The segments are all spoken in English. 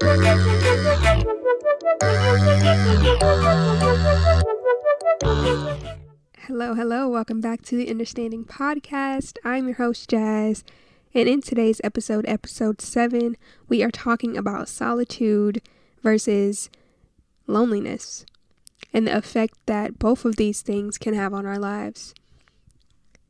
Hello, hello. Welcome back to the Understanding Podcast. I'm your host, Jazz. And in today's episode, episode 7, we are talking about solitude versus loneliness and the effect that both of these things can have on our lives.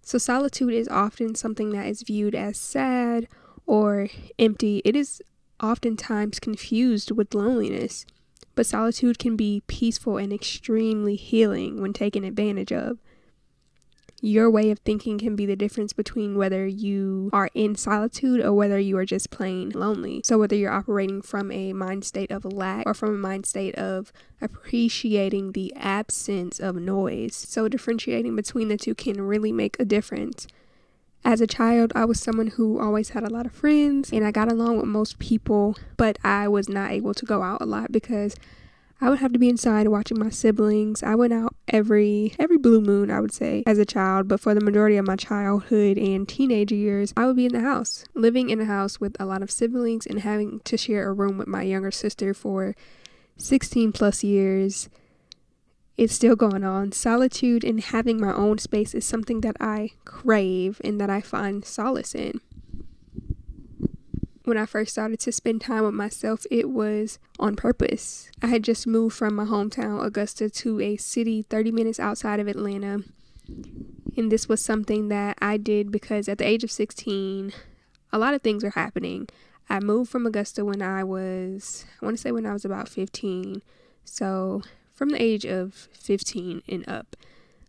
So, solitude is often something that is viewed as sad or empty. It is oftentimes confused with loneliness, but solitude can be peaceful and extremely healing when taken advantage of your way of thinking can be the difference between whether you are in solitude or whether you are just plain lonely. So, whether you're operating from a mind state of lack or from a mind state of appreciating the absence of noise. So, differentiating between the two can really make a difference. As a child, I was someone who always had a lot of friends and I got along with most people, but I was not able to go out a lot because I would have to be inside watching my siblings. I went out every every blue moon, I would say, as a child, but for the majority of my childhood and teenage years, I would be in the house, living in a house with a lot of siblings and having to share a room with my younger sister for 16 plus years. It's still going on. Solitude and having my own space is something that I crave and that I find solace in when I first started to spend time with myself, it was on purpose. I had just moved from my hometown, Augusta, to a city 30 minutes outside of Atlanta. And this was something that I did because at the age of 16, a lot of things were happening. I moved from Augusta when I was, I want to say when I was about 15. So from the age of 15 and up,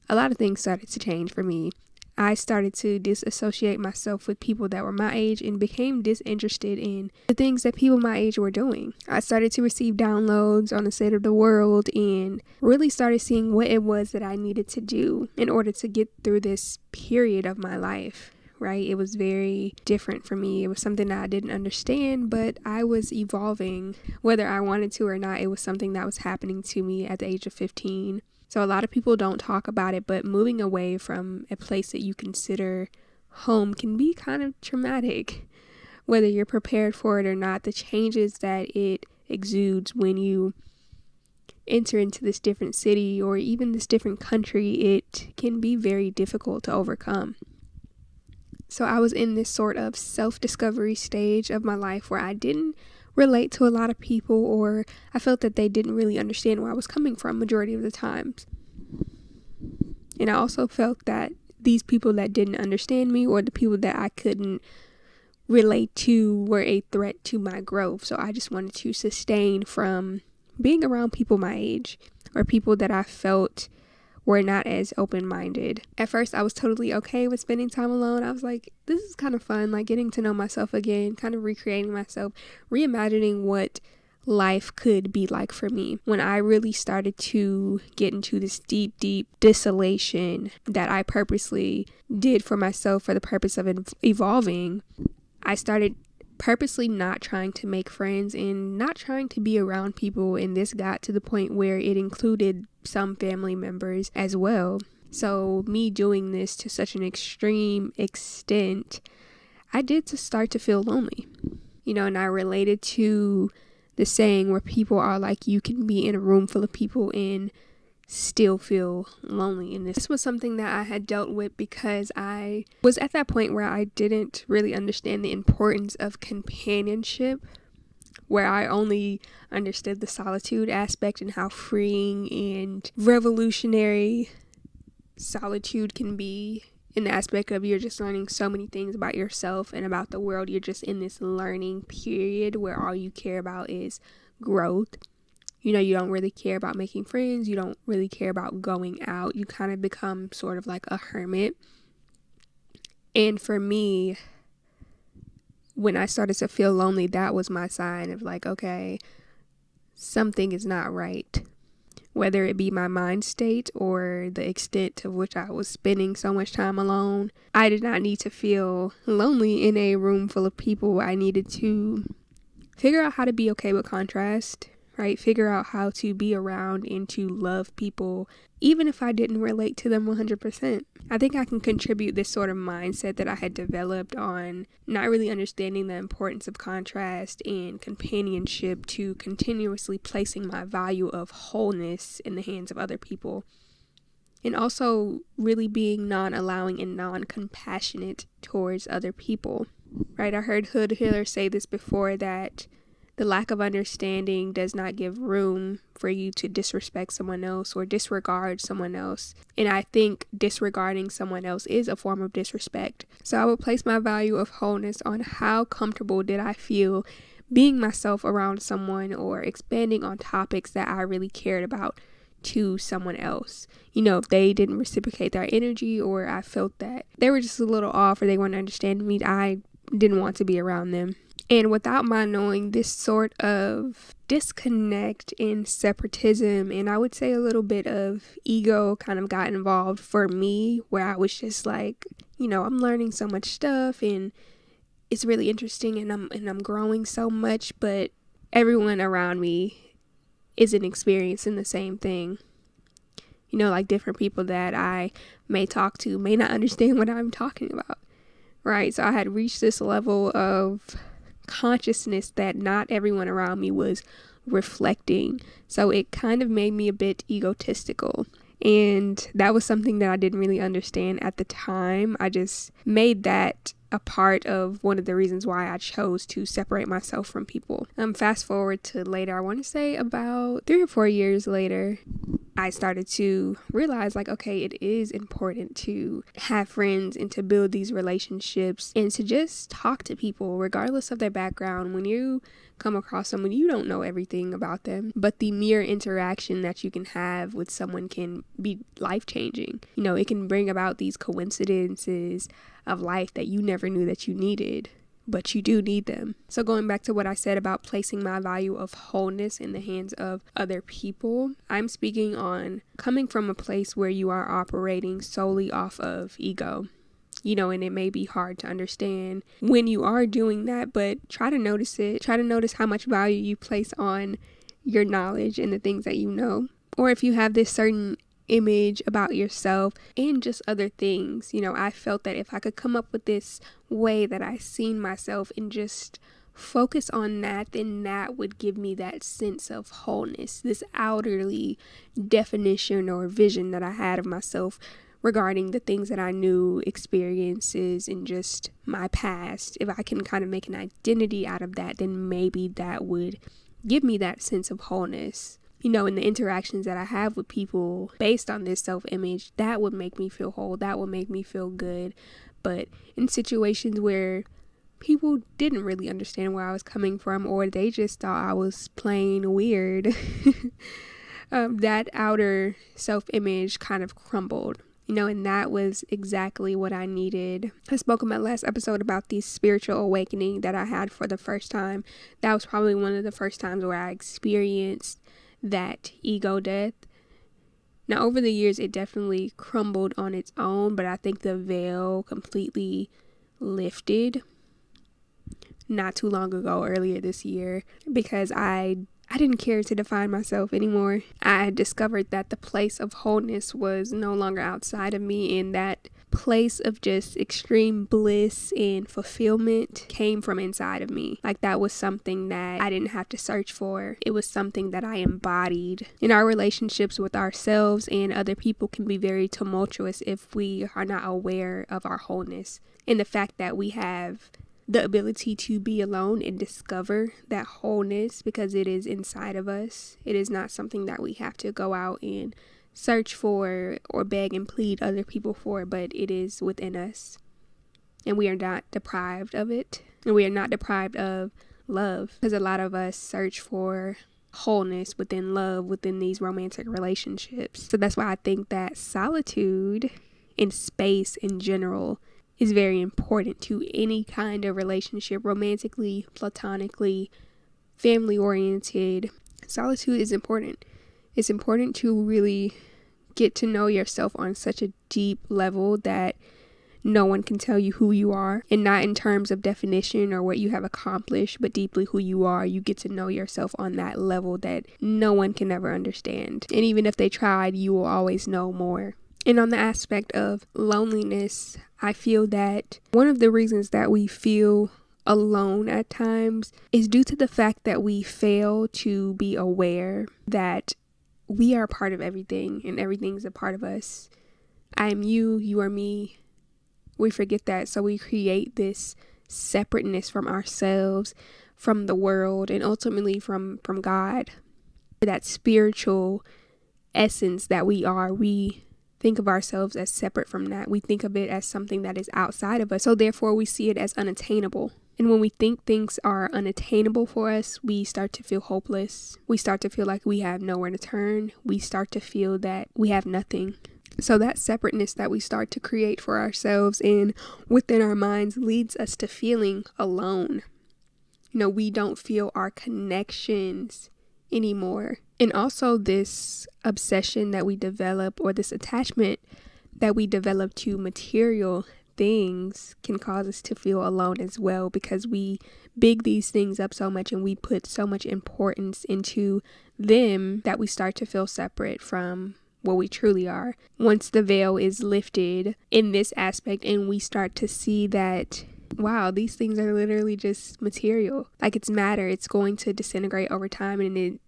a lot of things started to change for me. I started to disassociate myself with people that were my age and became disinterested in the things that people my age were doing. I started to receive downloads on the state of the world and really started seeing what it was that I needed to do in order to get through this period of my life right? It was very different for me. It was something that I didn't understand, but I was evolving. Whether I wanted to or not, it was something that was happening to me at the age of 15. So a lot of people don't talk about it, but moving away from a place that you consider home can be kind of traumatic. Whether you're prepared for it or not, the changes that it exudes when you enter into this different city or even this different country, it can be very difficult to overcome. So I was in this sort of self discovery stage of my life where I didn't relate to a lot of people or I felt that they didn't really understand where I was coming from majority of the times. And I also felt that these people that didn't understand me or the people that I couldn't relate to were a threat to my growth. So I just wanted to sustain from being around people my age or people that I felt were not as open minded. At first, I was totally okay with spending time alone. I was like, this is kind of fun, like getting to know myself again, kind of recreating myself, reimagining what life could be like for me. When I really started to get into this deep, deep desolation that I purposely did for myself for the purpose of evolving, I started purposely not trying to make friends and not trying to be around people. And this got to the point where it included some family members as well. So, me doing this to such an extreme extent, I did to start to feel lonely. You know, and I related to the saying where people are like, you can be in a room full of people and still feel lonely. And this was something that I had dealt with because I was at that point where I didn't really understand the importance of companionship, where I only understood the solitude aspect and how freeing and revolutionary solitude can be in the aspect of you're just learning so many things about yourself and about the world. You're just in this learning period where all you care about is growth you know, you don't really care about making friends, you don't really care about going out. You kind of become sort of like a hermit. And for me, when I started to feel lonely, that was my sign of like, okay, something is not right. Whether it be my mind state or the extent to which I was spending so much time alone, I did not need to feel lonely in a room full of people. I needed to figure out how to be okay with contrast right? Figure out how to be around and to love people even if I didn't relate to them 100%. I think I can contribute this sort of mindset that I had developed on not really understanding the importance of contrast and companionship to continuously placing my value of wholeness in the hands of other people. And also, really being non allowing and non compassionate towards other people. Right? I heard Hood Hiller say this before that the lack of understanding does not give room for you to disrespect someone else or disregard someone else. And I think disregarding someone else is a form of disrespect. So I would place my value of wholeness on how comfortable did I feel being myself around someone or expanding on topics that I really cared about to someone else. You know, if they didn't reciprocate their energy or I felt that they were just a little off or they weren't understanding me, I didn't want to be around them. And without my knowing, this sort of disconnect and separatism and I would say a little bit of ego kind of got involved for me, where I was just like, you know, I'm learning so much stuff and it's really interesting and I'm and I'm growing so much, but everyone around me isn't experiencing the same thing. You know, like different people that I may talk to may not understand what I'm talking about. Right? So I had reached this level of consciousness that not everyone around me was reflecting. So it kind of made me a bit egotistical. And that was something that I didn't really understand at the time. I just made that a part of one of the reasons why I chose to separate myself from people. Um, fast forward to later, I want to say about three or four years later, I started to realize like, okay, it is important to have friends and to build these relationships and to just talk to people regardless of their background. When you come across someone, you don't know everything about them, but the mere interaction that you can have with someone can be life changing. You know, it can bring about these coincidences of life that you never knew that you needed but you do need them. So, going back to what I said about placing my value of wholeness in the hands of other people, I'm speaking on coming from a place where you are operating solely off of ego. You know, and it may be hard to understand when you are doing that, but try to notice it. Try to notice how much value you place on your knowledge and the things that you know. Or if you have this certain image about yourself and just other things. You know, I felt that if I could come up with this way that I seen myself and just focus on that, then that would give me that sense of wholeness, this outerly definition or vision that I had of myself regarding the things that I knew, experiences, and just my past. If I can kind of make an identity out of that, then maybe that would give me that sense of wholeness you know, in the interactions that I have with people based on this self image, that would make me feel whole. That would make me feel good. But in situations where people didn't really understand where I was coming from or they just thought I was plain weird, um, that outer self image kind of crumbled. You know, and that was exactly what I needed. I spoke in my last episode about the spiritual awakening that I had for the first time. That was probably one of the first times where I experienced that ego death. Now, over the years, it definitely crumbled on its own, but I think the veil completely lifted not too long ago, earlier this year, because I I didn't care to define myself anymore. I discovered that the place of wholeness was no longer outside of me and that place of just extreme bliss and fulfillment came from inside of me. Like that was something that I didn't have to search for. It was something that I embodied. In our relationships with ourselves and other people can be very tumultuous if we are not aware of our wholeness and the fact that we have the ability to be alone and discover that wholeness because it is inside of us. It is not something that we have to go out and search for or beg and plead other people for, but it is within us. And we are not deprived of it. And we are not deprived of love because a lot of us search for wholeness within love within these romantic relationships. So that's why I think that solitude and space in general is very important to any kind of relationship, romantically, platonically, family oriented. Solitude is important. It's important to really get to know yourself on such a deep level that no one can tell you who you are, and not in terms of definition or what you have accomplished, but deeply who you are. You get to know yourself on that level that no one can ever understand. And even if they tried, you will always know more. And on the aspect of loneliness, I feel that one of the reasons that we feel alone at times is due to the fact that we fail to be aware that we are part of everything and everything's a part of us. I am you, you are me. We forget that, so we create this separateness from ourselves, from the world, and ultimately from from God. That spiritual essence that we are, we think of ourselves as separate from that. We think of it as something that is outside of us. So therefore we see it as unattainable. And when we think things are unattainable for us, we start to feel hopeless. We start to feel like we have nowhere to turn. We start to feel that we have nothing. So, that separateness that we start to create for ourselves and within our minds leads us to feeling alone. You know, we don't feel our connections anymore. And also, this obsession that we develop or this attachment that we develop to material things can cause us to feel alone as well because we big these things up so much and we put so much importance into them that we start to feel separate from what we truly are. Once the veil is lifted in this aspect and we start to see that wow, these things are literally just material. Like it's matter, it's going to disintegrate over time and it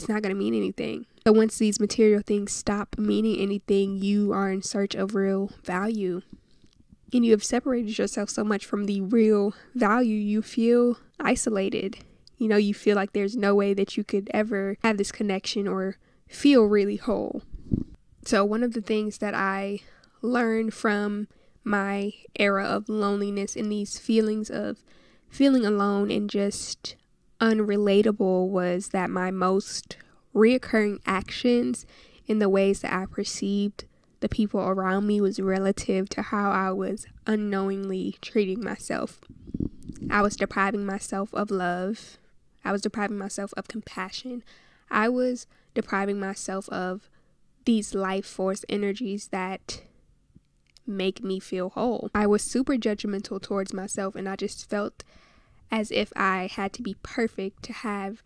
it's not going to mean anything. So once these material things stop meaning anything, you are in search of real value and you have separated yourself so much from the real value, you feel isolated. You know, you feel like there's no way that you could ever have this connection or feel really whole. So, one of the things that I learned from my era of loneliness and these feelings of feeling alone and just unrelatable was that my most reoccurring actions in the ways that I perceived the people around me was relative to how I was unknowingly treating myself. I was depriving myself of love. I was depriving myself of compassion. I was depriving myself of these life force energies that make me feel whole. I was super judgmental towards myself, and I just felt as if I had to be perfect to have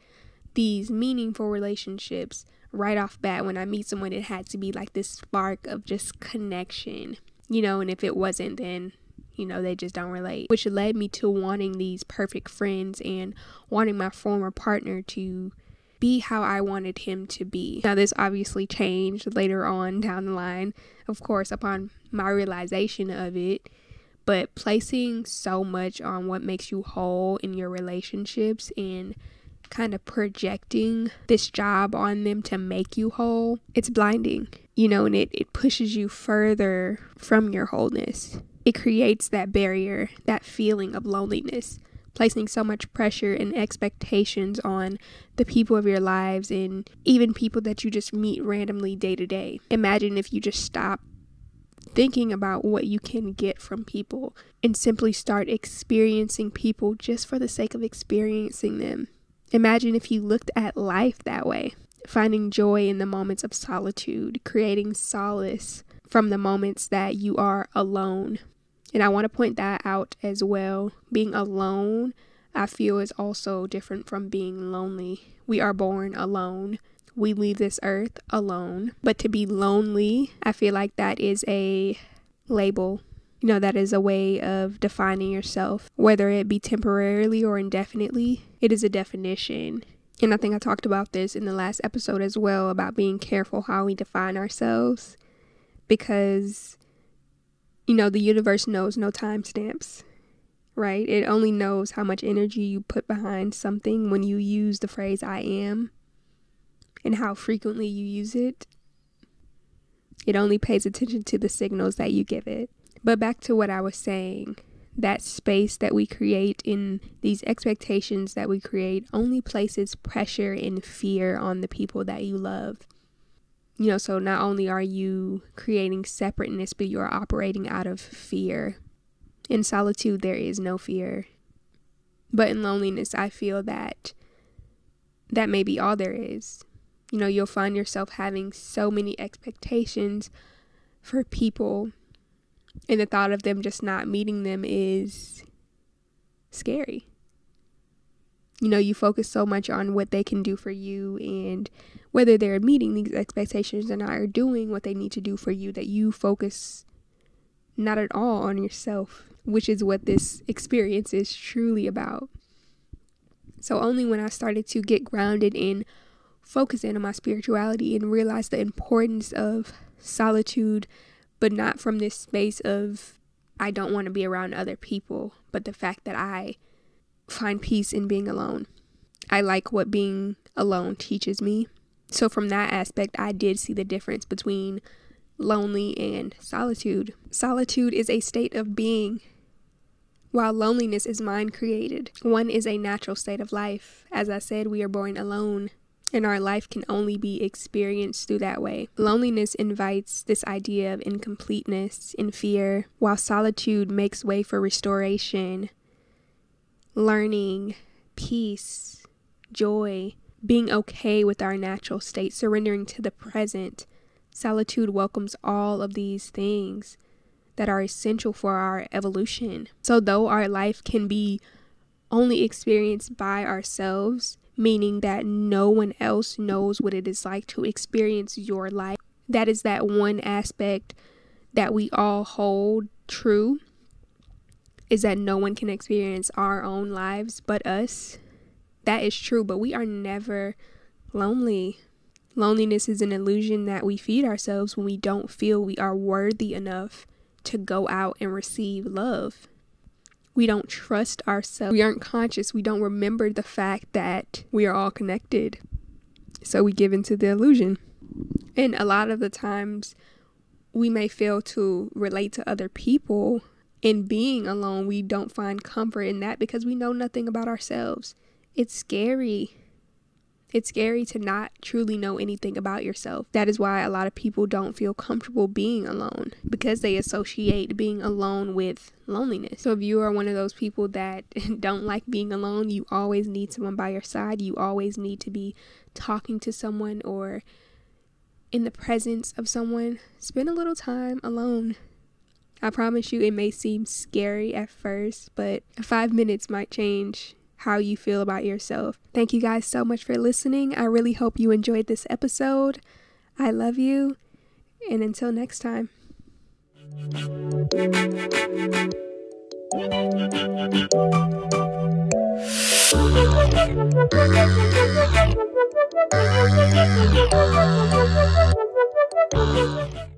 these meaningful relationships right off bat when I meet someone, it had to be like this spark of just connection, you know, and if it wasn't, then you know, they just don't relate, which led me to wanting these perfect friends and wanting my former partner to be how I wanted him to be. Now, this obviously changed later on down the line, of course, upon my realization of it. But placing so much on what makes you whole in your relationships and kind of projecting this job on them to make you whole, it's blinding, you know, and it, it pushes you further from your wholeness. It creates that barrier, that feeling of loneliness, placing so much pressure and expectations on the people of your lives and even people that you just meet randomly day to day. Imagine if you just stop thinking about what you can get from people and simply start experiencing people just for the sake of experiencing them Imagine if you looked at life that way, finding joy in the moments of solitude, creating solace from the moments that you are alone. And I want to point that out as well. Being alone, I feel, is also different from being lonely. We are born alone. We leave this earth alone. But to be lonely, I feel like that is a label you know, that is a way of defining yourself, whether it be temporarily or indefinitely. It is a definition. And I think I talked about this in the last episode as well about being careful how we define ourselves because, you know, the universe knows no timestamps, right? It only knows how much energy you put behind something when you use the phrase I am and how frequently you use it. It only pays attention to the signals that you give it. But back to what I was saying that space that we create in these expectations that we create only places pressure and fear on the people that you love. You know, so not only are you creating separateness, but you are operating out of fear. In solitude, there is no fear. But in loneliness, I feel that that may be all there is. You know, you'll find yourself having so many expectations for people And the thought of them just not meeting them is scary. You know, you focus so much on what they can do for you and whether they're meeting these expectations or not, or doing what they need to do for you, that you focus not at all on yourself, which is what this experience is truly about. So, only when I started to get grounded in focusing on my spirituality and realize the importance of solitude, but not from this space of I don't want to be around other people, but the fact that I find peace in being alone. I like what being alone teaches me. So, from that aspect, I did see the difference between lonely and solitude. Solitude is a state of being, while loneliness is mind created. One is a natural state of life. As I said, we are born alone, and our life can only be experienced through that way. Loneliness invites this idea of incompleteness and fear, while solitude makes way for restoration, learning, peace, joy, being okay with our natural state, surrendering to the present. Solitude welcomes all of these things that are essential for our evolution. So, though our life can be only experienced by ourselves, meaning that no one else knows what it is like to experience your life, that is that one aspect that we all hold true is that no one can experience our own lives but us. That is true, but we are never lonely. Loneliness is an illusion that we feed ourselves when we don't feel we are worthy enough to go out and receive love. We don't trust ourselves. We aren't conscious. We don't remember the fact that we are all connected. So we give into the illusion. And a lot of the times, we may fail to relate to other people in being alone, we don't find comfort in that because we know nothing about ourselves. It's scary. It's scary to not truly know anything about yourself. That is why a lot of people don't feel comfortable being alone because they associate being alone with loneliness. So, if you are one of those people that don't like being alone, you always need someone by your side. You always need to be talking to someone or in the presence of someone. Spend a little time alone I promise you, it may seem scary at first, but five minutes might change how you feel about yourself. Thank you guys so much for listening. I really hope you enjoyed this episode. I love you, and until next time.